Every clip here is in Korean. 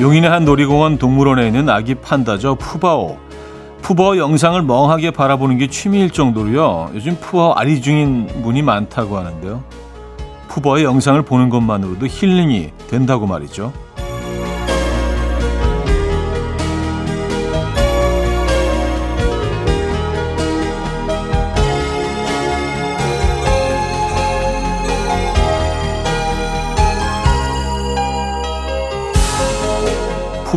용인의 한 놀이공원 동물원에 있는 아기 판다죠. 푸바오. 푸바오 영상을 멍하게 바라보는 게 취미일 정도로요. 요즘 푸바오 아리 중인 분이 많다고 하는데요. 푸바오의 영상을 보는 것만으로도 힐링이 된다고 말이죠.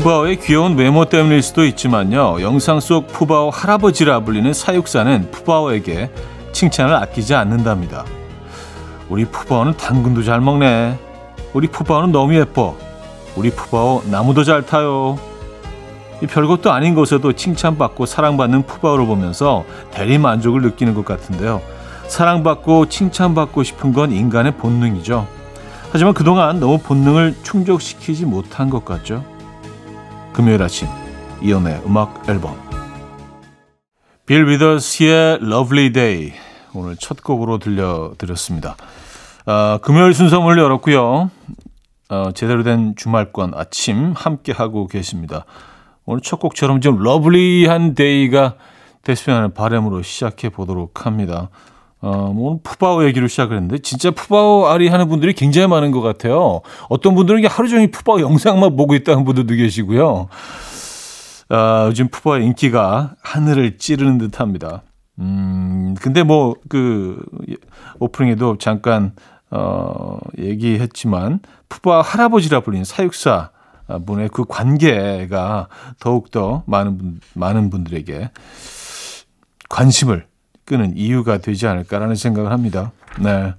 푸바오의 귀여운 외모 때문일 수도 있지만요. 영상 속 푸바오 할아버지라 불리는 사육사는 푸바오에게 칭찬을 아끼지 않는답니다. 우리 푸바오는 당근도 잘 먹네. 우리 푸바오는 너무 예뻐. 우리 푸바오 나무도 잘 타요. 이 별것도 아닌 것에도 칭찬받고 사랑받는 푸바오를 보면서 대리 만족을 느끼는 것 같은데요. 사랑받고 칭찬받고 싶은 건 인간의 본능이죠. 하지만 그동안 너무 본능을 충족시키지 못한 것 같죠. 금요일 아침 이연의 음악 앨범 빌 위더스의 Lovely Day 오늘 첫 곡으로 들려드렸습니다. 어, 금요일 순서 문을 열었고요. 어, 제대로 된 주말권 아침 함께 하고 계십니다. 오늘 첫 곡처럼 좀 lovely한 day가 됐으면 하는 바람으로 시작해 보도록 합니다. 어, 뭐 푸바오 얘기로 시작을 했는데 진짜 푸바오 아리 하는 분들이 굉장히 많은 것 같아요. 어떤 분들은 하루 종일 푸바오 영상만 보고 있다는 분들도 계시고요. 아, 요즘 푸바오의 인기가 하늘을 찌르는 듯합니다. 음, 근데 뭐 그 오프닝에도 잠깐 어, 얘기했지만 푸바오 할아버지라 불리는 사육사 분의 그 관계가 더욱더 많은 분, 많은 분들에게 관심을 끄는 이유가 되지 않을까라는 생각을 합니다. 네.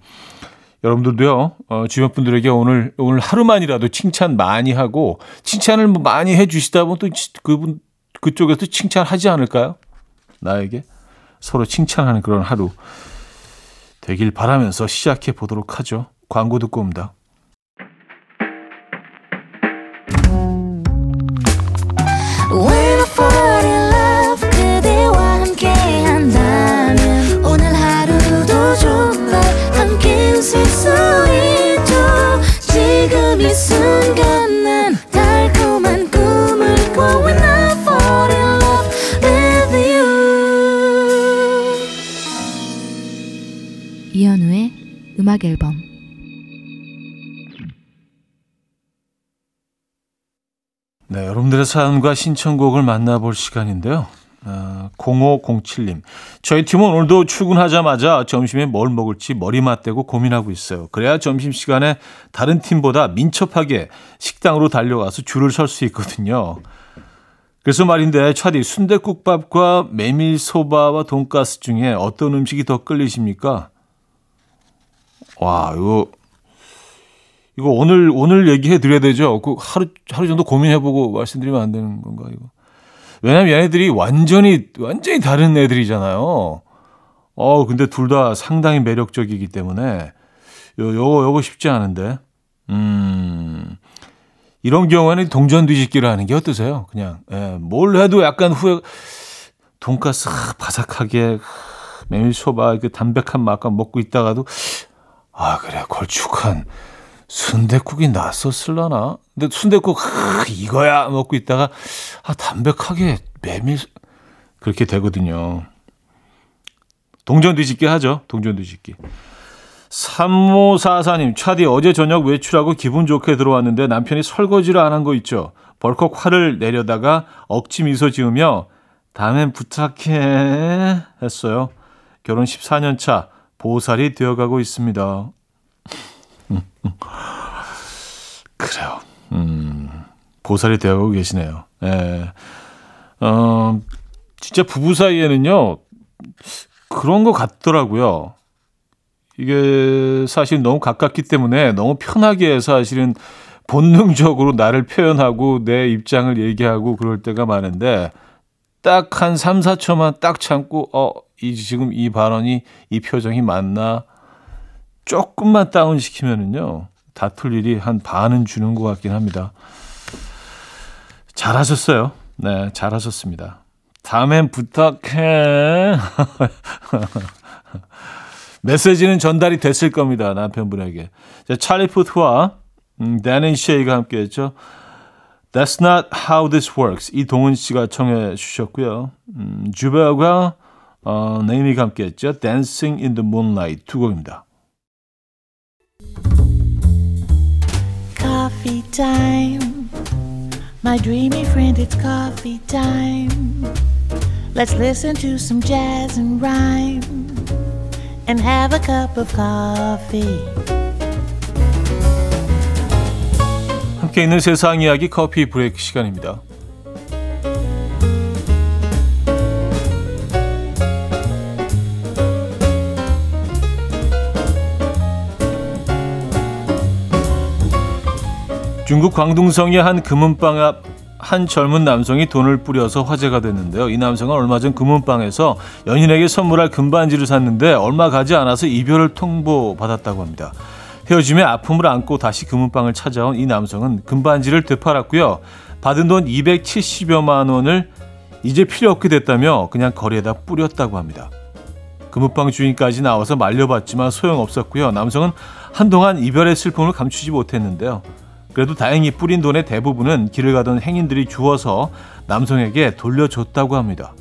여러분들도요, 어, 주변 분들에게 오늘, 오늘 하루만이라도 칭찬 많이 하고, 칭찬을 뭐 많이 해 주시다 보면 또 그분, 그쪽에서 칭찬하지 않을까요? 나에게? 서로 칭찬하는 그런 하루 되길 바라면서 시작해 보도록 하죠. 광고 듣고 옵니다. 음악 앨범 네, 여러분들의 사연과 신청곡을 만나볼 시간인데요. 어, 0507님. 저희 팀은 오늘도 출근하자마자 점심에 뭘 먹을지 머리 맞대고 고민하고 있어요. 그래야 점심시간에 다른 팀보다 민첩하게 식당으로 달려가서 줄을 설 수 있거든요. 그래서 말인데 차디 순대국밥과 메밀소바와 돈가스 중에 어떤 음식이 더 끌리십니까? 와, 이거 이거 오늘 오늘 얘기해 드려야 되죠. 그 하루 하루 정도 고민해 보고 말씀드리면 안 되는 건가 이거. 왜냐면 얘네들이 완전히 완전히 다른 애들이잖아요. 어, 근데 둘 다 상당히 매력적이기 때문에 요 요거 요거 쉽지 않은데. 음. 이런 경우에는 동전 뒤집기를 하는 게 어떠세요? 그냥 예, 뭘 해도 약간 후회 돈가스 바삭하게 메밀소바 그 담백한 맛과 먹고 있다가도 아, 그래. 걸쭉한 순대국이 낫었을라나? 근데 순대국 이거야 먹고 있다가 아, 담백하게 메밀 그렇게 되거든요. 동전 뒤집기 하죠. 동전 뒤집기. 3544님, 차디 어제 저녁 외출하고 기분 좋게 들어왔는데 남편이 설거지를 안 한 거 있죠. 벌컥 화를 내려다가 억지 미소 지으며 다음엔 부탁해 했어요. 결혼 14년 차 보살이 되어가고 있습니다. 그래요. 음, 보살이 되어가고 계시네요. 예. 어, 진짜 부부 사이에는요, 그런 것 같더라고요. 이게 사실 너무 가깝기 때문에 너무 편하게 사실은 본능적으로 나를 표현하고 내 입장을 얘기하고 그럴 때가 많은데 딱 한 3, 4초만 딱 참고 어, 이 지금 이 발언이 이 표정이 맞나 조금만 다운 시키면은요 다툴 일이 한 반은 주는 것 같긴 합니다. 잘하셨어요. 네, 잘하셨습니다. 다음엔 부탁해. 메시지는 전달이 됐을 겁니다. 남편분에게. 자, 찰리 푸트와 음, 데는 쉐이가 함께했죠. That's not how this works. 이동은 씨가 청해 주셨고요. 음, 주베어가 어, 네이미가 함께했죠. Dancing in the Moonlight 두 곡입니다. Coffee time. My dreamy friend, it's coffee time. Let's listen to some jazz and rhyme and have a cup of coffee. 함께 있는 세상 이야기 커피 브레이크 시간입니다. 중국 광둥성의 한 금은방 앞 한 젊은 남성이 돈을 뿌려서 화제가 됐는데요. 이 남성은 얼마 전 금은방에서 연인에게 선물할 금반지를 샀는데 얼마 가지 않아서 이별을 통보받았다고 합니다. 헤어짐의 아픔을 안고 다시 금은방을 찾아온 이 남성은 금반지를 되팔았고요. 받은 돈 270여만 원을 이제 필요 없게 됐다며 그냥 거리에다 뿌렸다고 합니다. 금은방 주인까지 나와서 말려봤지만 소용없었고요. 남성은 한동안 이별의 슬픔을 감추지 못했는데요. 그래도 다행히 뿌린 돈의 대부분은 길을 가던 행인들이 주어서 남성에게 돌려줬다고 합니다.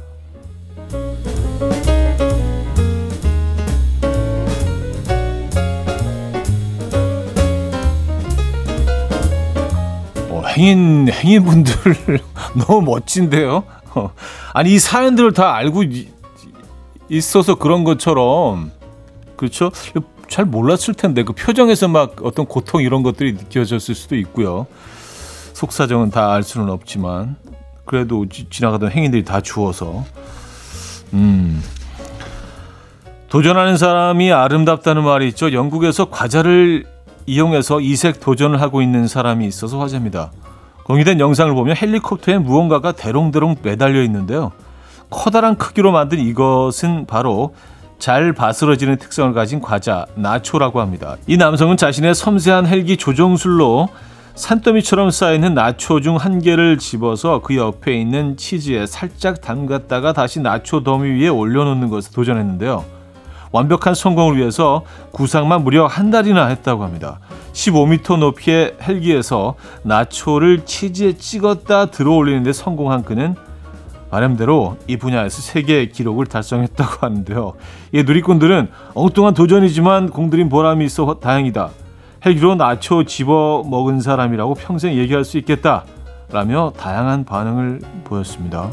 어, 행인 행인분들 너무 멋진데요. 어, 아니 이 사연들을 다 알고 있어서 그런 것처럼 그렇죠? 잘 몰랐을 텐데 그 표정에서 막 어떤 고통 이런 것들이 느껴졌을 수도 있고요. 속사정은 다 알 수는 없지만 그래도 지, 지나가던 행인들이 다 주어서 음 도전하는 사람이 아름답다는 말이 있죠. 영국에서 과자를 이용해서 이색 도전을 하고 있는 사람이 있어서 화제입니다. 공개된 영상을 보면 헬리콥터에 무언가가 대롱대롱 매달려 있는데요. 커다란 크기로 만든 이것은 바로 잘 바스러지는 특성을 가진 과자 나초라고 합니다. 이 남성은 자신의 섬세한 헬기 조종술로 산더미처럼 쌓여있는 나초 중 한 개를 집어서 그 옆에 있는 치즈에 살짝 담갔다가 다시 나초 더미 위에 올려놓는 것을 도전했는데요. 완벽한 성공을 위해서 구상만 무려 한 달이나 했다고 합니다. 15m 높이의 헬기에서 나초를 치즈에 찍었다 들어올리는데 성공한 그는 바람대로 이 분야에서 세계 기록을 달성했다고 하는데요. 이 누리꾼들은 엉뚱한 도전이지만 공들인 보람이 있어 다행이다. 헬기로 나초 집어 먹은 사람이라고 평생 얘기할 수 있겠다. 라며 다양한 반응을 보였습니다.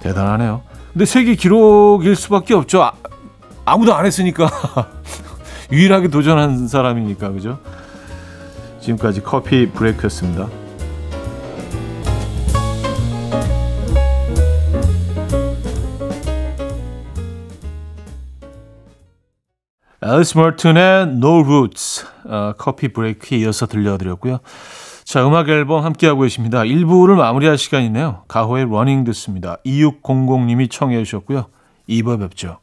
대단하네요. 근데 세계 기록일 수밖에 없죠. 아, 아무도 안 했으니까. 유일하게 도전한 사람이니까, 그죠? 지금까지 커피 브레이크였습니다. 앨리스 머튼의 No Roots 어, 커피 브레이크에 이어서 들려드렸고요. 자, 음악 앨범 함께하고 계십니다. 1부를 마무리할 시간이네요. 가호의 Running 듣습니다. 2600님이 청해 주셨고요. 2부 뵙죠.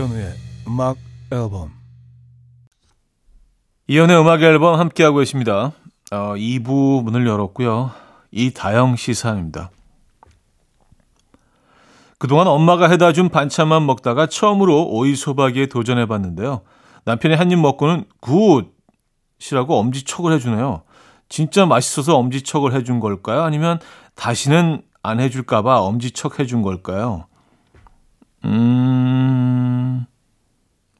이현우의 음악 앨범 이현우의 음악 앨범 함께하고 계십니다. 어, 2부 문을 열었고요. 이다영 시 사연입니다. 그동안 엄마가 해다 준 반찬만 먹다가 처음으로 오이소박이에 도전해봤는데요. 남편이 한 입 먹고는 굿이라고 엄지척을 해주네요. 진짜 맛있어서 엄지척을 해준 걸까요? 아니면 다시는 안 해줄까봐 엄지척 해준 걸까요? 음,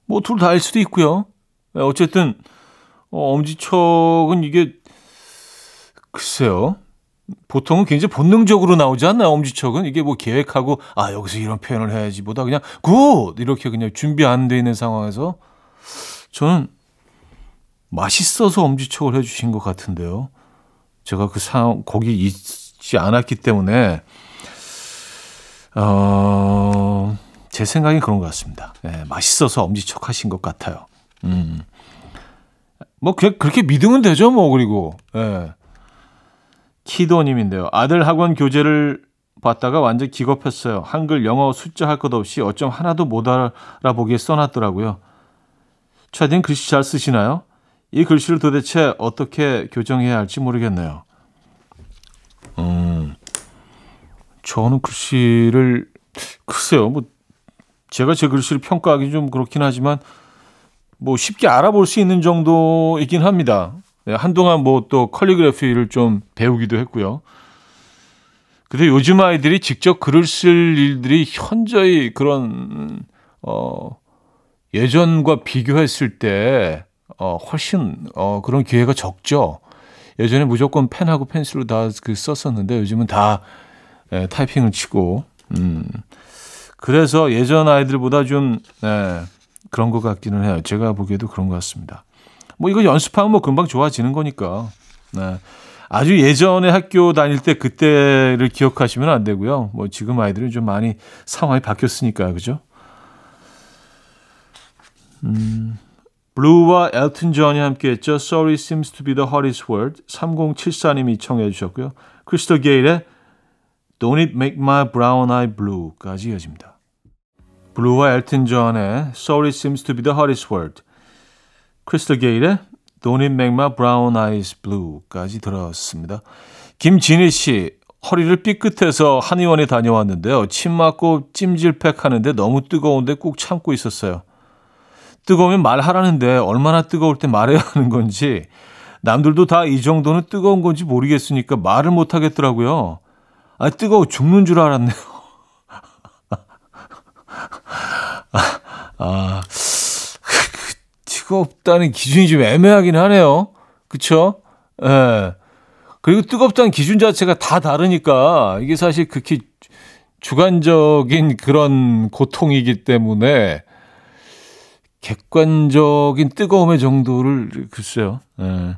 뭐, 둘 다일 수도 있고요. 네, 어쨌든, 어, 엄지척은 이게, 글쎄요. 보통은 굉장히 본능적으로 나오지 않나요? 엄지척은 이게 뭐 계획하고 아 여기서 이런 표현을 해야지 보다 그냥 good 이렇게 그냥 준비 안 돼 있는 상황에서 저는 맛있어서 엄지척을 해주신 것 같은데요. 제가 그 상황 거기 있지 않았기 때문에 어 제 생각이 그런 것 같습니다. 예, 맛있어서 엄지척 하신 것 같아요. 음. 뭐, 그, 그렇게 믿으면 되죠, 뭐, 그리고. 예. 키도님인데요. 아들 학원 교재를 봤다가 완전 기겁했어요. 한글, 영어, 숫자 할 것 없이 어쩜 하나도 못 알아보기에 써놨더라고요. 차딘 글씨 잘 쓰시나요? 이 글씨를 도대체 어떻게 교정해야 할지 모르겠네요. 음, 저는 글씨를 글쎄요, 뭐 제가 제 글씨를 평가하기 좀 그렇긴 하지만 뭐 쉽게 알아볼 수 있는 정도이긴 합니다. 네, 한동안 뭐 또 컬리그래피를 좀 배우기도 했고요. 근데 요즘 아이들이 직접 글을 쓸 일들이 현저히 그런 어 예전과 비교했을 때 어, 훨씬 어, 그런 기회가 적죠. 예전에 무조건 펜하고 펜슬로 다 그 썼었는데 요즘은 다 예, 타이핑을 치고 음. 그래서 예전 아이들보다 좀 예, 그런 것 같기는 해요. 제가 보기에도 그런 것 같습니다. 뭐 이거 연습하면 뭐 금방 좋아지는 거니까. 네. 아주 예전에 학교 다닐 때 그때를 기억하시면 안 되고요. 뭐 지금 아이들은 좀 많이 상황이 바뀌었으니까 그죠? 음, 블루와 엘튼 존이 함께했죠. Sorry seems to be the hardest word. 3074님이 청해 주셨고요. 크리스탈 게일의 Don't it make my brown eyes blue까지 이어집니다. 블루와 엘튼 존의 Sorry seems to be the hardest word. 크리스탈 게일의 Don't it make my brown eyes blue까지 들었습니다. 김진희 씨, 허리를 삐끗해서 한의원에 다녀왔는데요. 침 맞고 찜질팩 하는데 너무 뜨거운데 꾹 참고 있었어요. 뜨거우면 말하라는데 얼마나 뜨거울 때 말해야 하는 건지 남들도 다 이 정도는 뜨거운 건지 모르겠으니까 말을 못 하겠더라고요. 아, 뜨거워 죽는 줄 알았네요. 아, 아, 뜨겁다는 기준이 좀 애매하긴 하네요. 그쵸? 예. 네. 그리고 뜨겁다는 기준 자체가 다 다르니까 이게 사실 극히 주관적인 그런 고통이기 때문에 객관적인 뜨거움의 정도를 글쎄요. 예.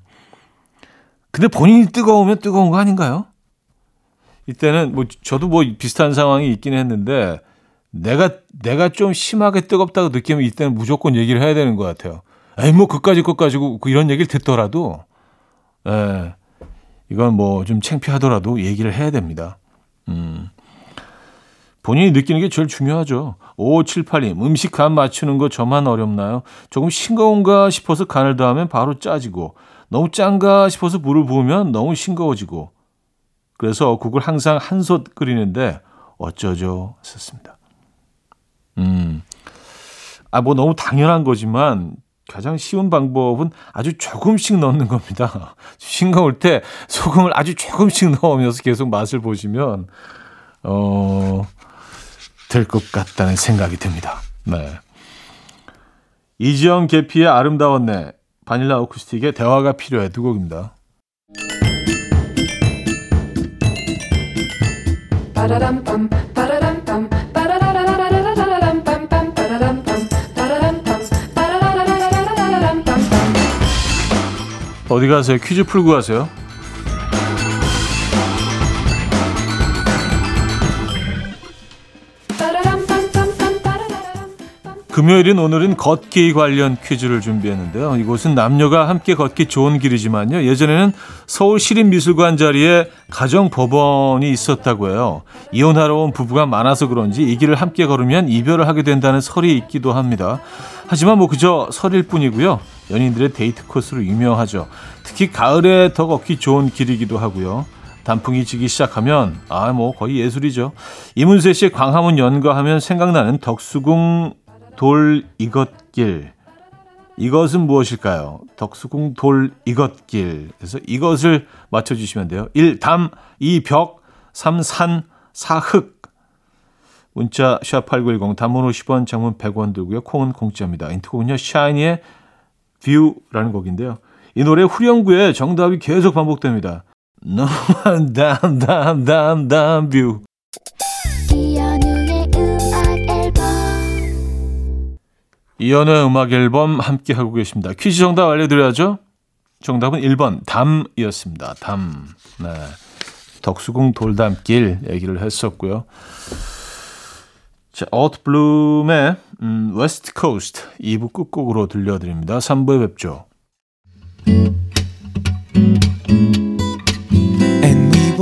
근데 본인이 뜨거우면 뜨거운 거 아닌가요? 이때는 뭐 저도 뭐 비슷한 상황이 있긴 했는데 내가 내가 좀 심하게 뜨겁다고 느끼면 이때는 무조건 얘기를 해야 되는 것 같아요. 에이 뭐 그까지 것 가지고 이런 얘기를 듣더라도 예. 이건 뭐 좀 창피하더라도 얘기를 해야 됩니다. 음. 본인이 느끼는 게 제일 중요하죠. 5578님, 음식 간 맞추는 거 저만 어렵나요? 조금 싱거운가 싶어서 간을 더하면 바로 짜지고, 너무 짠가 싶어서 물을 부으면 너무 싱거워지고, 그래서 국을 항상 한솥 끓이는데 어쩌죠? 썼습니다. 음. 아, 뭐 너무 당연한 거지만 가장 쉬운 방법은 아주 조금씩 넣는 겁니다. 싱거울 때 소금을 아주 조금씩 넣으면서 계속 맛을 보시면, 어, 될 것 같다는 생각이 듭니다. 네. 이지영 계피의 아름다웠네, 바닐라 어쿠스틱의 대화가 필요해 두 곡입니다. 어디 가세요? 퀴즈 풀고 가세요. 금요일인 오늘은 걷기 관련 퀴즈를 준비했는데요. 이곳은 남녀가 함께 걷기 좋은 길이지만요. 예전에는 서울 시립미술관 자리에 가정법원이 있었다고 해요. 이혼하러 온 부부가 많아서 그런지 이 길을 함께 걸으면 이별을 하게 된다는 설이 있기도 합니다. 하지만 뭐 그저 설일 뿐이고요. 연인들의 데이트 코스로 유명하죠. 특히 가을에 더 걷기 좋은 길이기도 하고요. 단풍이 지기 시작하면 아 뭐 거의 예술이죠. 이문세 씨의 광화문 연가하면 생각나는 덕수궁 돌 이것길. 이것은 무엇일까요? 덕수궁 돌 이것길. 그래서 이것을 맞춰주시면 돼요. 1. 담, 2. 벽, 3. 산, 4. 흙. 문자 샵8910 단문 50원 장문 100원 들고요. 콩은 공짜입니다. 힌트곡은요. 샤이니의 View라는 곡인데요. 이 노래 후렴구에 정답이 계속 반복됩니다. 너만 담담담담 view. 이연의 음악 앨범 함께 하고 계십니다. 퀴즈 정답 알려드려야죠. 정답은 1번 담이었습니다. 담. 네. 덕수궁 돌담길 얘기를 했었고요. 자, 어트블룸의 음, West Coast 2부 끝곡으로 들려드립니다. 3부에 뵙죠. And we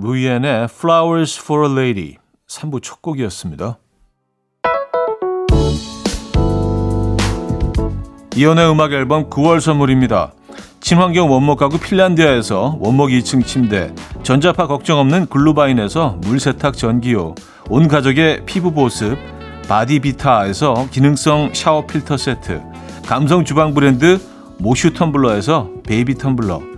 루이엔의 Flowers for a Lady 3부 첫 곡이었습니다. 이연의 음악 앨범 9월 선물입니다. 친환경 원목 가구 핀란디아에서 원목 2층 침대, 전자파 걱정 없는 글루바인에서 물세탁 전기요, 온 가족의 피부 보습, 바디비타에서 기능성 샤워 필터 세트, 감성 주방 브랜드 모슈 텀블러에서 베이비 텀블러,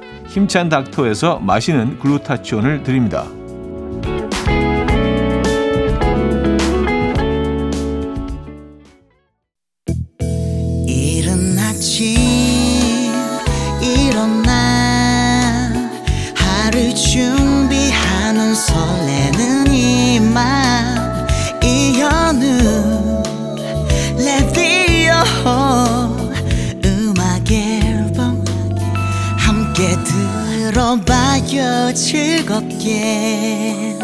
힘찬 닥터에서 마시는 글루타치온을 드립니다. 이현우 레디오 들어봐요 즐겁게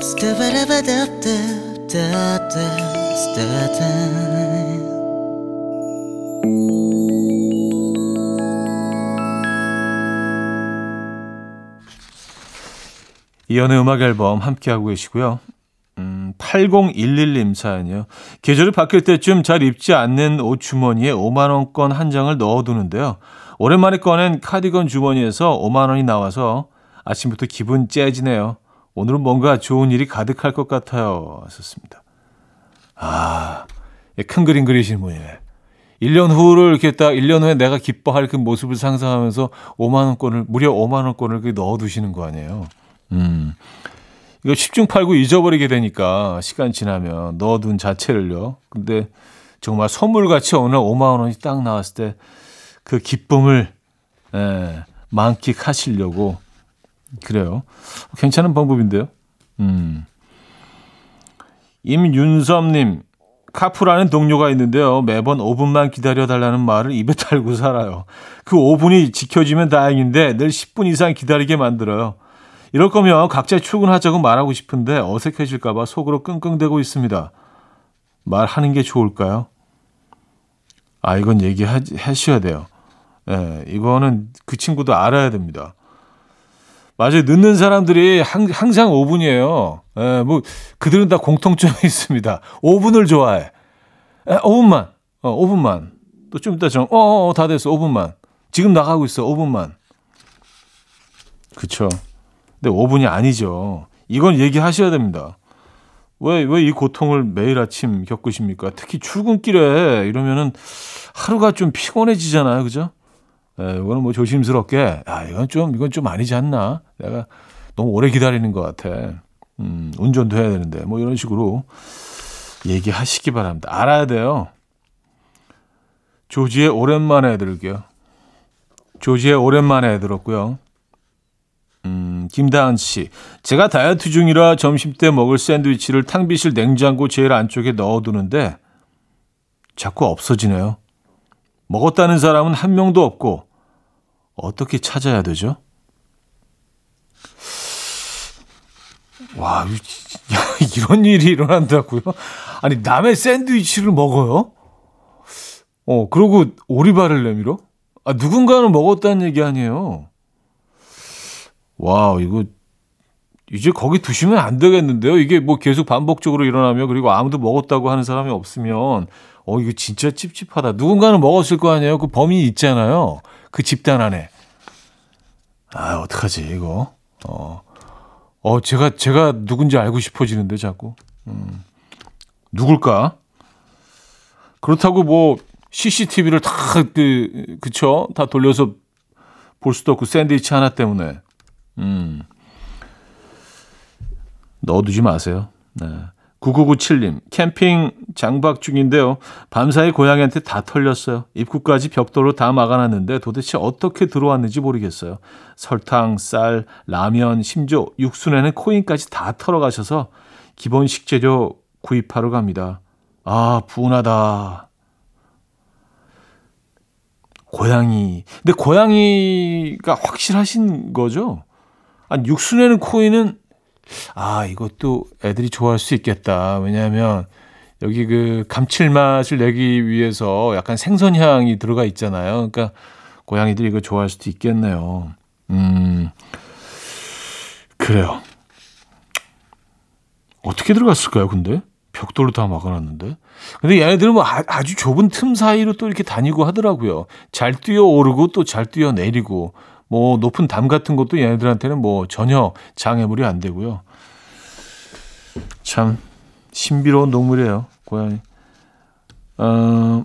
스타바라바답답답답답 이연의 음악 앨범 함께하고 계시고요. 음, 8011님 사연이요. 계절이 바뀔 때쯤 잘 입지 않는 옷 주머니에 5만원권 한 장을 넣어두는데요. 오랜만에 꺼낸 카디건 주머니에서 5만 원이 나와서 아침부터 기분 째지네요. 오늘은 뭔가 좋은 일이 가득할 것 같아요. 하셨습니다. 아, 예, 큰 그림 그리시는 분이네. 1년 후를 이렇게 딱 1년 후에 내가 기뻐할 그 모습을 상상하면서 5만 원권을, 무려 5만 원권을 넣어 두시는 거 아니에요. 음. 이거 10중 8구 잊어버리게 되니까 시간 지나면 넣어둔 자체를요. 근데 정말 선물같이 어느 5만 원이 딱 나왔을 때 그 기쁨을 예, 만끽하시려고 그래요. 괜찮은 방법인데요. 음. 임윤섭님 카푸라는 동료가 있는데요. 매번 5분만 기다려달라는 말을 입에 달고 살아요. 그 5분이 지켜지면 다행인데 늘 10분 이상 기다리게 만들어요. 이럴 거면 각자 출근하자고 말하고 싶은데 어색해질까봐 속으로 끙끙대고 있습니다. 말하는 게 좋을까요? 아, 이건 얘기하셔야 돼요. 예, 이거는 그 친구도 알아야 됩니다. 맞아요. 늦는 사람들이 항, 상 5분이에요. 예, 뭐, 그들은 다 공통점이 있습니다. 5분을 좋아해. 예, 5분만. 어, 5분만. 또 좀 이따 좀, 어, 어, 어, 다 됐어. 5분만. 지금 나가고 있어. 5분만. 그쵸. 근데 5분이 아니죠. 이건 얘기하셔야 됩니다. 왜, 왜 이 고통을 매일 아침 겪으십니까? 특히 출근길에 이러면은 하루가 좀 피곤해지잖아요. 그죠? 에, 이거는 뭐 조심스럽게, 아, 이건 좀, 이건 좀 아니지 않나? 내가 너무 오래 기다리는 것 같아. 음, 운전도 해야 되는데. 뭐 이런 식으로 얘기하시기 바랍니다. 알아야 돼요. 조지의 오랜만에 들을게요. 조지의 오랜만에 들었고요. 음, 김다은 씨. 제가 다이어트 중이라 점심 때 먹을 샌드위치를 탕비실 냉장고 제일 안쪽에 넣어두는데 자꾸 없어지네요. 먹었다는 사람은 한 명도 없고 어떻게 찾아야 되죠? 와, 이런 일이 일어난다고요? 아니, 남의 샌드위치를 먹어요? 어, 그러고 오리발을 내밀어? 아, 누군가는 먹었다는 얘기 아니에요. 와, 이거 이제 거기 두시면 안 되겠는데요. 이게 뭐 계속 반복적으로 일어나면 그리고 아무도 먹었다고 하는 사람이 없으면 어 이거 진짜 찝찝하다. 누군가는 먹었을 거 아니에요. 그 범인이 있잖아요. 그 집단 안에. 아, 어떡하지, 이거. 어. 어, 제가 제가 누군지 알고 싶어지는데 자꾸. 음. 누굴까? 그렇다고 뭐 CCTV를 다 그 그쵸? 다 돌려서 볼 수도 없고 샌드위치 하나 때문에. 음. 넣어두지 마세요. 네. 9997님, 캠핑 장박 중인데요. 밤사이 고양이한테 다 털렸어요. 입구까지 벽돌로 다 막아놨는데 도대체 어떻게 들어왔는지 모르겠어요. 설탕, 쌀, 라면, 심지어 육수내는 코인까지 다 털어가셔서 기본 식재료 구입하러 갑니다. 아, 분하다. 고양이. 근데 고양이가 확실하신 거죠? 아니, 육수내는 코인은 아, 이것도 애들이 좋아할 수 있겠다. 왜냐하면 여기 그 감칠맛을 내기 위해서 약간 생선 향이 들어가 있잖아요. 그러니까 고양이들이 이거 좋아할 수도 있겠네요. 음, 그래요. 어떻게 들어갔을까요, 근데? 벽돌로 다 막아놨는데. 근데 얘네들은 뭐 아, 아주 좁은 틈 사이로 또 이렇게 다니고 하더라고요. 잘 뛰어 오르고 또 잘 뛰어 내리고 뭐 높은 담 같은 것도 얘네들한테는 뭐 전혀 장애물이 안 되고요. 참 신비로운 동물이에요, 고양이. 어,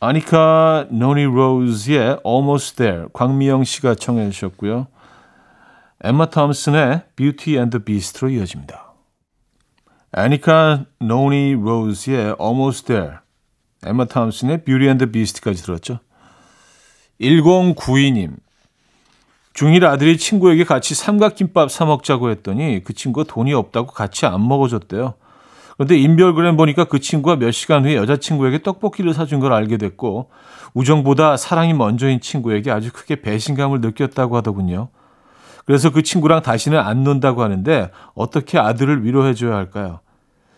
아니카 노니 로즈의 Almost There 광미영 씨가 청해 주셨고요. 엠마 톰슨의 Beauty and the Beast로 이어집니다. 아니카 노니 로즈의 Almost There 엠마 톰슨의 Beauty and the Beast까지 들었죠. 1092님 중1 아들이 친구에게 같이 삼각김밥 사 먹자고 했더니 그 친구가 돈이 없다고 같이 안 먹어줬대요. 그런데 인별그램 보니까 그 친구가 몇 시간 후에 여자친구에게 떡볶이를 사준 걸 알게 됐고 우정보다 사랑이 먼저인 친구에게 아주 크게 배신감을 느꼈다고 하더군요. 그래서 그 친구랑 다시는 안 논다고 하는데 어떻게 아들을 위로해줘야 할까요?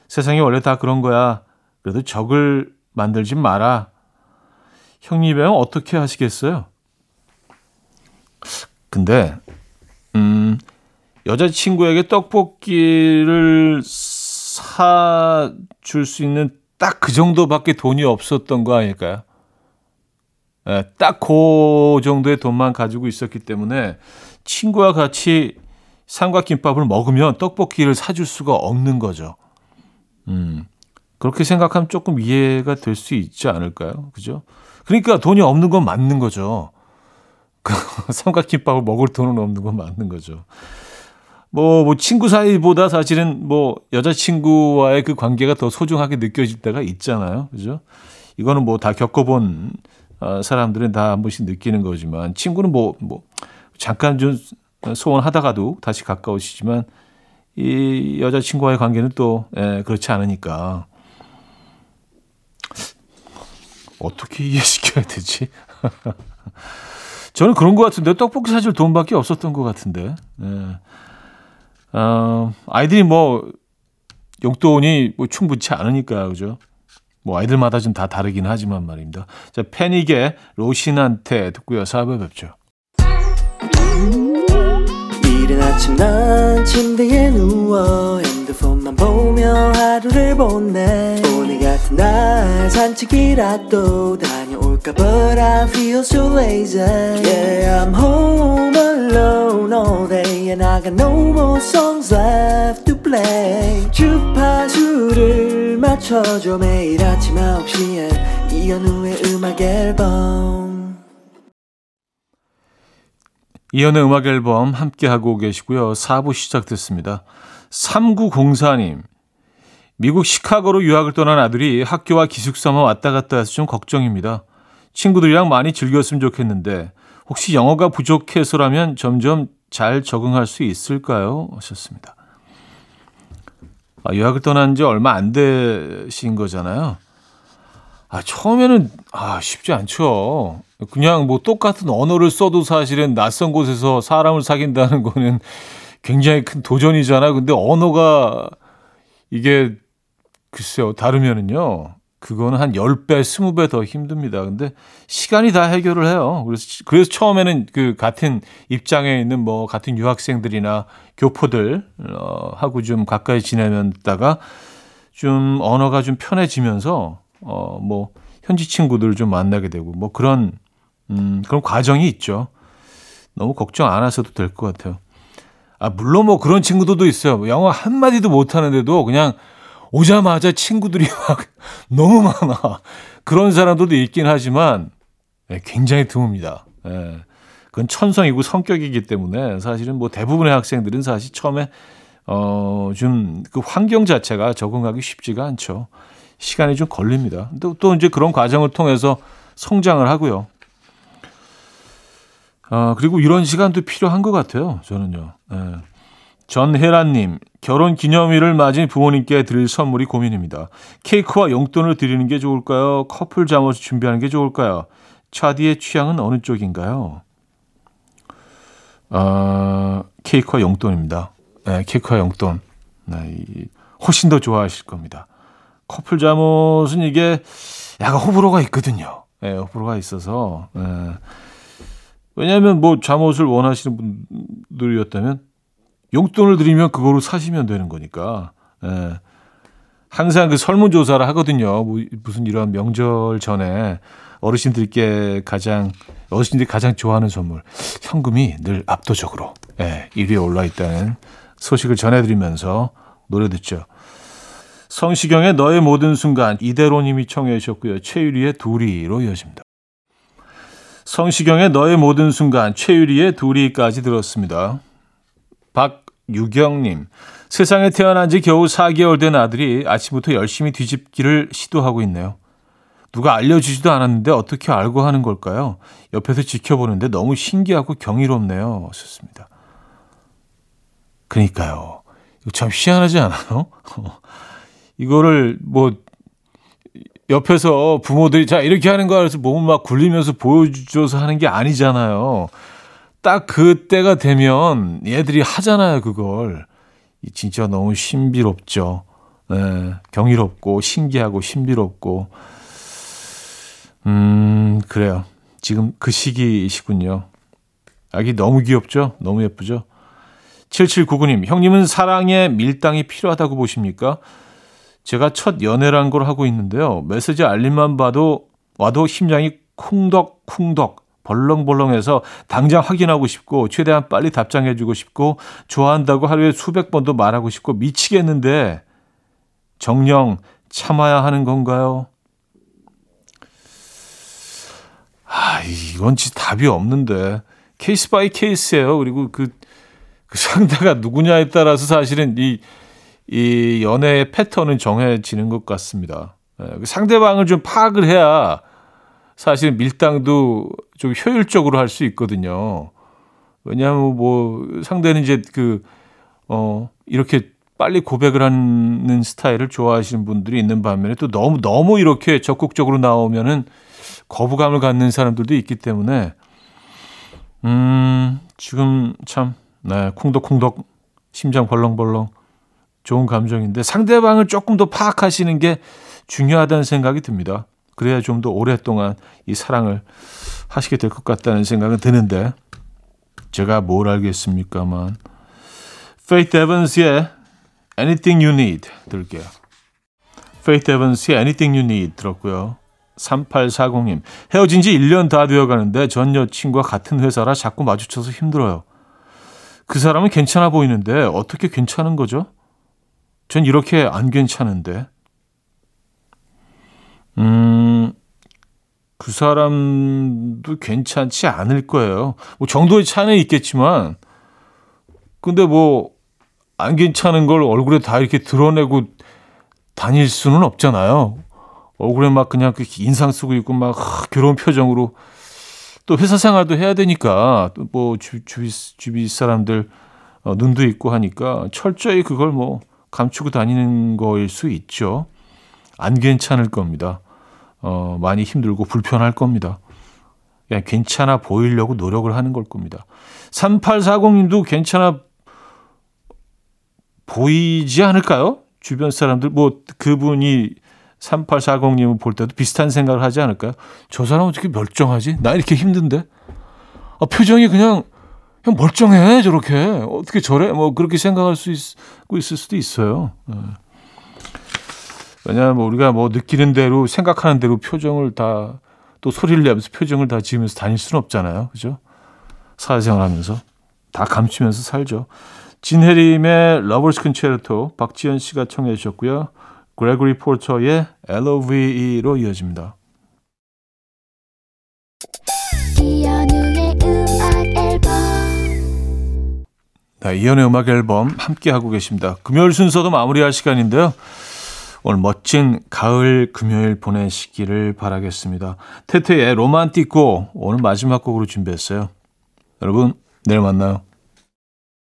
세상이 원래 다 그런 거야. 그래도 적을 만들지 마라. 형님이랑 어떻게 하시겠어요? 근데 음 여자친구에게 떡볶이를 사 줄 수 있는 딱 그 정도밖에 돈이 없었던 거 아닐까요? 예, 딱그 정도의 돈만 가지고 있었기 때문에 친구와 같이 삼각김밥을 먹으면 떡볶이를 사줄 수가 없는 거죠. 음, 그렇게 생각하면 조금 이해가 될 수 있지 않을까요? 그죠? 그러니까 돈이 없는 건 맞는 거죠. 그 삼각김밥을 먹을 돈은 없는 건 맞는 거죠. 뭐, 뭐, 친구 사이보다 사실은 뭐, 여자친구와의 그 관계가 더 소중하게 느껴질 때가 있잖아요. 그죠? 이거는 뭐 다 겪어본 어, 사람들은 다 한 번씩 느끼는 거지만, 친구는 뭐, 뭐, 잠깐 좀 소원하다가도 다시 가까우시지만, 이 여자친구와의 관계는 또, 예, 그렇지 않으니까. 어떻게 이해시켜야 되지? 저는 그런 것 같은데 떡볶이 사줄 돈밖에 없었던 것 같은데. 예. 어, 아이들이 뭐 용돈이 뭐 충분치 않으니까 그죠. 뭐 아이들마다 좀 다 다르긴 하지만 말입니다. 자 패닉의 로신한테 듣고요. 사업에 뵙죠. 아침 난 침대에 누워 핸드폰만 보며 하루를 보내 오늘 같은 날 산책이라도 다 녀올까 But I feel so lazy Yeah I'm home alone all day And I got no more songs left to play 주파수를 맞춰줘 매일 아침 9시에 이현우의 음악 앨범 이연의 음악 앨범 함께하고 계시고요. 4부 시작됐습니다. 3904님. 미국 시카고로 유학을 떠난 아들이 학교와 기숙사만 왔다 갔다 해서 좀 걱정입니다. 친구들이랑 많이 즐겼으면 좋겠는데 혹시 영어가 부족해서라면 점점 잘 적응할 수 있을까요? 하셨습니다. 아, 유학을 떠난 지 얼마 안 되신 거잖아요. 아, 처음에는 아, 쉽지 않죠. 그냥 뭐 똑같은 언어를 써도 사실은 낯선 곳에서 사람을 사귄다는 거는 굉장히 큰 도전이잖아. 근데 언어가 이게 글쎄요, 다르면은요. 그거는 한 10배, 20배 더 힘듭니다. 근데 시간이 다 해결을 해요. 그래서, 그래서 처음에는 그 같은 입장에 있는 뭐 같은 유학생들이나 교포들, 어, 하고 좀 가까이 지내면다가 좀 언어가 좀 편해지면서, 어, 뭐, 현지 친구들을 좀 만나게 되고, 뭐 그런, 음, 그런 과정이 있죠. 너무 걱정 안 하셔도 될 것 같아요. 아, 물론 뭐 그런 친구들도 있어요. 영어 한마디도 못하는데도 그냥 오자마자 친구들이 막 너무 많아. 그런 사람들도 있긴 하지만 네, 굉장히 드뭅니다. 예. 그건 천성이고 성격이기 때문에 사실은 뭐 대부분의 학생들은 사실 처음에 어, 좀 그 환경 자체가 적응하기 쉽지가 않죠. 시간이 좀 걸립니다. 또, 또 이제 그런 과정을 통해서 성장을 하고요. 아, 그리고 이런 시간도 필요한 것 같아요. 저는요. 예. 전혜란님, 결혼 기념일을 맞은 부모님께 드릴 선물이 고민입니다. 케이크와 용돈을 드리는 게 좋을까요? 커플 잠옷을 준비하는 게 좋을까요? 차디의 취향은 어느 쪽인가요? 아, 케이크와 용돈입니다. 네, 케이크와 용돈. 네, 훨씬 더 좋아하실 겁니다. 커플 잠옷은 이게 약간 호불호가 있거든요. 네, 호불호가 있어서. 네. 왜냐하면 뭐 잠옷을 원하시는 분들이었다면 용돈을 드리면 그거로 사시면 되는 거니까. 예. 항상 그 설문조사를 하거든요. 뭐 무슨 이런 명절 전에 어르신들께 가장 어르신들이 가장 좋아하는 선물 현금이 늘 압도적으로 예, 1위에 올라 있다는 소식을 전해드리면서 노래 듣죠. 성시경의 너의 모든 순간 이대로님이 청해 주셨고요. 최유리의 둘이로 이어집니다. 성시경의 너의 모든 순간 최유리의 둘이까지 들었습니다. 박유경님, 세상에 태어난 지 겨우 4개월 된 아들이 아침부터 열심히 뒤집기를 시도하고 있네요. 누가 알려주지도 않았는데 어떻게 알고 하는 걸까요? 옆에서 지켜보는데 너무 신기하고 경이롭네요. 썼습니다. 그니까요. 이거 참 희한하지 않아요? 이거를 뭐 옆에서 부모들이 자 이렇게 하는 거야 그래서 몸을 막 굴리면서 보여줘서 하는 게 아니잖아요. 딱 그때가 되면 얘들이 하잖아요, 그걸. 진짜 너무 신비롭죠. 네, 경이롭고 신기하고 신비롭고 음, 그래요. 지금 그 시기이시군요. 아기 너무 귀엽죠? 너무 예쁘죠? 7799님, 형님은 사랑에 밀당이 필요하다고 보십니까? 제가 첫 연애란 걸 하고 있는데요. 메시지 알림만 봐도 와도 심장이 쿵덕쿵덕 벌렁벌렁해서 당장 확인하고 싶고 최대한 빨리 답장해주고 싶고 좋아한다고 하루에 수백 번도 말하고 싶고 미치겠는데 정녕 참아야 하는 건가요? 아, 이건 진짜 답이 없는데 case by case예요. 그리고 그, 그 상대가 누구냐에 따라서 사실은 이, 이 연애의 패턴은 정해지는 것 같습니다. 예, 그 상대방을 좀 파악을 해야 사실 밀당도 좀 효율적으로 할 수 있거든요. 왜냐하면 뭐 상대는 이제 그, 어, 이렇게 빨리 고백을 하는 스타일을 좋아하시는 분들이 있는 반면에 또 너무, 너무 이렇게 적극적으로 나오면은 거부감을 갖는 사람들도 있기 때문에, 음, 지금 참, 네, 쿵덕쿵덕, 심장 벌렁벌렁, 좋은 감정인데 상대방을 조금 더 파악하시는 게 중요하다는 생각이 듭니다. 그래야 좀 더 오랫동안 이 사랑을 하시게 될 것 같다는 생각은 드는데 제가 뭘 알겠습니까만 Faith Evans의 Anything You Need 들을게요. Faith Evans의 Anything You Need 들었고요. 3840님 헤어진 지 1년 다 되어가는데 전 여친과 같은 회사라 자꾸 마주쳐서 힘들어요. 그 사람은 괜찮아 보이는데 어떻게 괜찮은 거죠? 전 이렇게 안 괜찮은데 음, 그 사람도 괜찮지 않을 거예요. 뭐 정도의 차이는 있겠지만, 근데 뭐, 안 괜찮은 걸 얼굴에 다 이렇게 드러내고 다닐 수는 없잖아요. 얼굴에 막 그냥 그 인상 쓰고 있고 막 괴로운 표정으로 또 회사 생활도 해야 되니까 또뭐 주위 주위 사람들 어, 눈도 있고 하니까 철저히 그걸 뭐 감추고 다니는 거일 수 있죠. 안 괜찮을 겁니다. 어, 많이 힘들고 불편할 겁니다. 그냥 괜찮아 보이려고 노력을 하는 걸 겁니다. 3840님도 괜찮아 보이지 않을까요? 주변 사람들 뭐 그분이 3840님을 볼 때도 비슷한 생각을 하지 않을까요? 저 사람 어떻게 멀쩡하지? 나 이렇게 힘든데? 아, 표정이 그냥 그냥 멀쩡해 저렇게 어떻게 저래? 뭐 그렇게 생각할 수 있 고 있을 수도 있어요. 네. 왜냐하면 뭐 우리가 뭐 느끼는 대로 생각하는 대로 표정을 다 또 소리를 내면서 표정을 다 지으면서 다닐 수는 없잖아요. 그죠? 사회생활 하면서 다 감추면서 살죠. 진혜림의 Lover's Concerto 박지현 씨가 청해 주셨고요. 그레고리 포터의 LOVE로 이어집니다. 네, 이연의 음악 앨범 함께 하고 계십니다. 금요일 순서도 마무리할 시간인데요. 오늘 멋진 가을 금요일 보내시기를 바라겠습니다. 태태의 로만티코 오늘 마지막 곡으로 준비했어요. 여러분 내일 만나요.